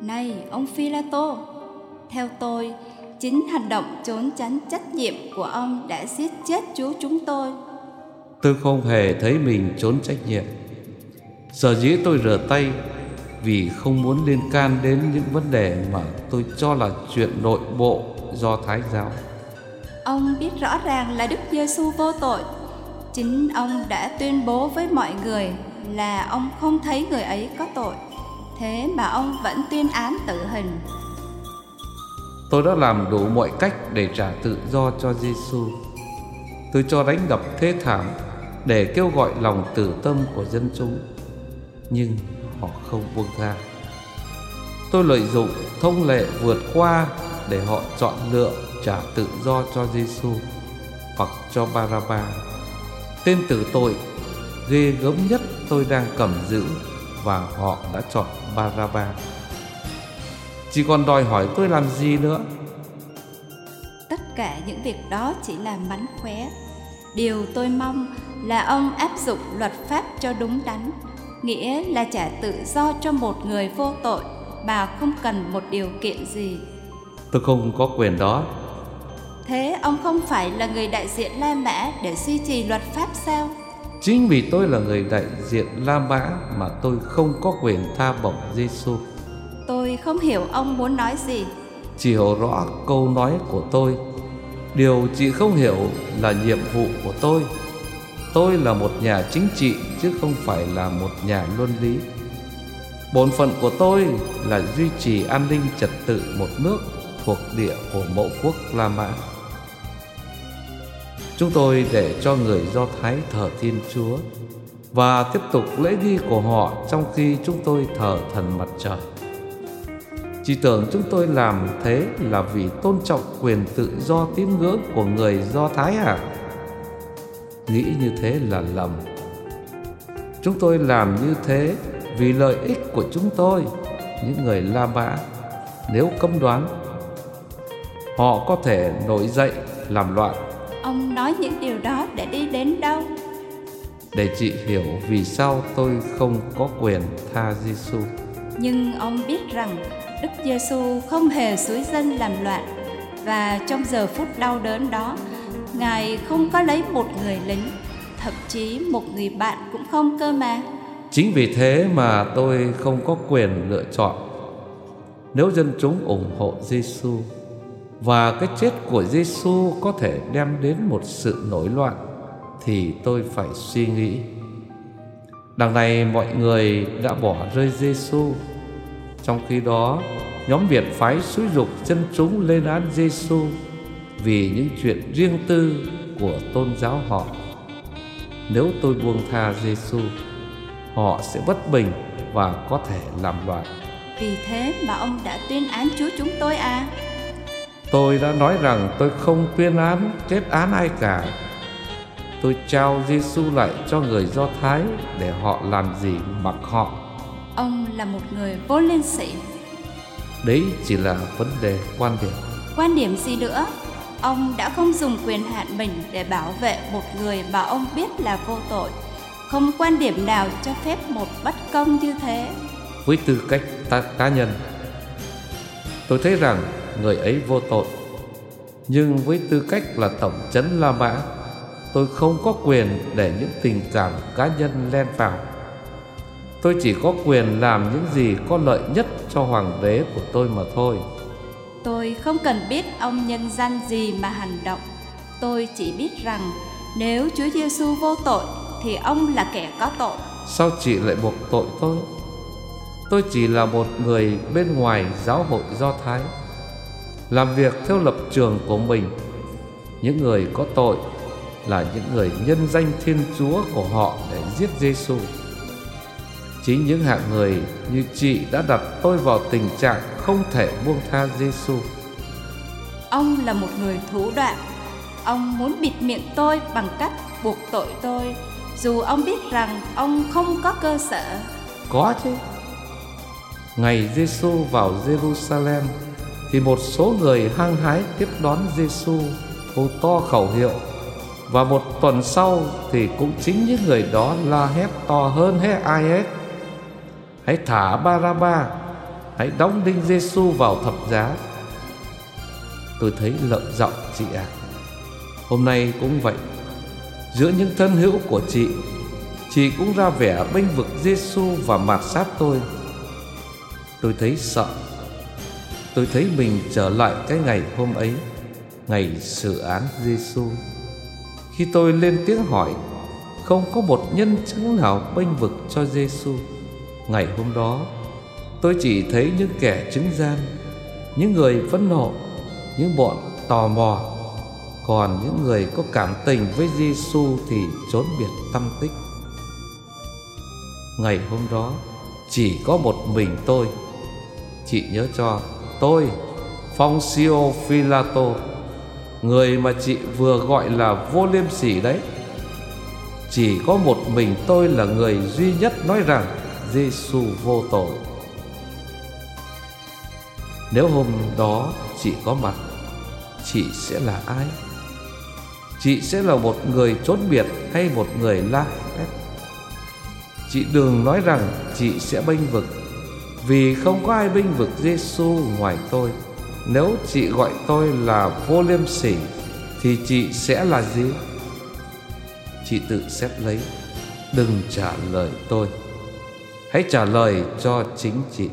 Này ông Philato, theo tôi, chính hành động trốn tránh trách nhiệm của ông đã giết chết Chúa chúng tôi. Tôi không hề thấy mình trốn trách nhiệm. Sở dĩ tôi rửa tay vì không muốn liên can đến những vấn đề mà tôi cho là chuyện nội bộ do Thái giáo. Ông biết rõ ràng là Đức Giêsu vô tội. Chính ông đã tuyên bố với mọi người là ông không thấy người ấy có tội. Thế mà ông vẫn tuyên án tử hình. Tôi đã làm đủ mọi cách để trả tự do cho Giêsu. Tôi cho đánh đập thế thảm để kêu gọi lòng tử tâm của dân chúng. Nhưng họ không buông tha. Tôi lợi dụng thông lệ vượt qua để họ chọn lựa trả tự do cho Giêsu hoặc cho Baraba. Tên tử tội ghê gớm nhất tôi đang cầm giữ và họ đã chọn Baraba. Chỉ còn đòi hỏi tôi làm gì nữa? Tất cả những việc đó chỉ là mánh khóe. Điều tôi mong là ông áp dụng luật pháp cho đúng đắn, nghĩa là trả tự do cho một người vô tội mà không cần một điều kiện gì. Tôi không có quyền đó. Thế ông không phải là người đại diện La Mã để duy trì luật pháp sao? Chính vì tôi là người đại diện La Mã mà tôi không có quyền tha bổng Giêsu. Tôi không hiểu ông muốn nói gì. Chỉ hiểu rõ câu nói của tôi. Điều chị không hiểu là nhiệm vụ của tôi. Tôi là một nhà chính trị chứ không phải là một nhà luân lý. Bổn phận của tôi là duy trì an ninh trật tự một nước thuộc địa của mẫu quốc La Mã. Chúng tôi để cho người Do Thái thờ Thiên Chúa và tiếp tục lễ nghi của họ trong khi chúng tôi thờ thần mặt trời. Chỉ tưởng chúng tôi làm thế là vì tôn trọng quyền tự do tín ngưỡng của người Do Thái à? Nghĩ như thế là lầm. Chúng tôi làm như thế vì lợi ích của chúng tôi, những người La Mã. Nếu cấm đoán, họ có thể nổi dậy làm loạn. Nói những điều đó để đi đến đâu? Để chị hiểu vì sao tôi không có quyền tha Giêsu. Nhưng ông biết rằng Đức Giêsu không hề xúi dân làm loạn và trong giờ phút đau đớn đó, Ngài không có lấy một người lính, thậm chí một người bạn cũng không cơ mà. Chính vì thế mà tôi không có quyền lựa chọn. Nếu dân chúng ủng hộ Giêsu và cái chết của Giêsu có thể đem đến một sự nổi loạn thì tôi phải suy nghĩ. Đằng này mọi người đã bỏ rơi Giêsu. Trong khi đó, nhóm Việt phái xúi dục dân chúng lên án Giêsu vì những chuyện riêng tư của tôn giáo họ. Nếu tôi buông tha Giêsu, họ sẽ bất bình và có thể làm loạn. Vì thế mà ông đã tuyên án Chúa chúng tôi à? Tôi đã nói rằng tôi không tuyên án, kết án ai cả. Tôi trao Giêsu lại cho người Do Thái để họ làm gì mặc họ. Ông là một người vô liên sĩ. Đấy chỉ là vấn đề quan điểm. Quan điểm gì nữa? Ông đã không dùng quyền hạn mình để bảo vệ một người mà ông biết là vô tội. Không quan điểm nào cho phép một bất công như thế. Với tư cách ta cá nhân, tôi thấy rằng người ấy vô tội. Nhưng với tư cách là tổng chấn La Mã, tôi không có quyền để những tình cảm cá nhân len vào. Tôi chỉ có quyền làm những gì có lợi nhất cho hoàng đế của tôi mà thôi. Tôi không cần biết ông nhân danh gì mà hành động. Tôi chỉ biết rằng nếu Chúa Giêsu vô tội thì ông là kẻ có tội. Sao chị lại buộc tội tôi? Tôi chỉ là một người bên ngoài giáo hội Do Thái Làm việc theo lập trường của mình Những người có tội là những người nhân danh Thiên Chúa của họ để giết Giêsu. Chính những hạng người như chị đã đặt tôi vào tình trạng không thể buông tha Giêsu. Ông là một người thủ đoạn. Ông muốn bịt miệng tôi bằng cách buộc tội tôi, dù ông biết rằng ông không có cơ sở. Có chứ. Ngày Giêsu vào Jerusalem thì một số người hăng hái tiếp đón Giêsu hô to khẩu hiệu. Và một tuần sau thì cũng chính những người đó la hét to hơn hết ai hết. Hãy thả Baraba, Hãy đóng đinh Giêsu vào thập giá. Tôi thấy lợm giọng chị ạ. À. Hôm nay cũng vậy. Giữa những thân hữu của chị Chị cũng ra vẻ bênh vực Giêsu và mạt sát tôi. Tôi thấy sợ. Tôi thấy mình trở lại cái ngày hôm ấy, Ngày xử án Giêsu. Khi tôi lên tiếng hỏi, Không có một nhân chứng nào bênh vực cho Giêsu. Ngày hôm đó, Tôi chỉ thấy những kẻ chứng gian, Những người phẫn nộ, Những bọn tò mò Còn những người có cảm tình với Giêsu Thì trốn biệt tâm tích Ngày hôm đó, Chỉ có một mình tôi Chị nhớ cho Tôi Foncio Philato Người mà chị vừa gọi là vô liêm sỉ đấy. Chỉ có một mình tôi là người duy nhất nói rằng Giêsu vô tội. Nếu hôm đó chị có mặt, Chị sẽ là ai? Chị sẽ là một người trốn biệt hay một người la hét? Chị đừng nói rằng chị sẽ bênh vực. Vì không có ai binh vực Giêsu ngoài tôi. Nếu chị gọi tôi là vô liêm sỉ, Thì chị sẽ là gì? Chị tự xét lấy. Đừng trả lời tôi. Hãy trả lời cho chính chị.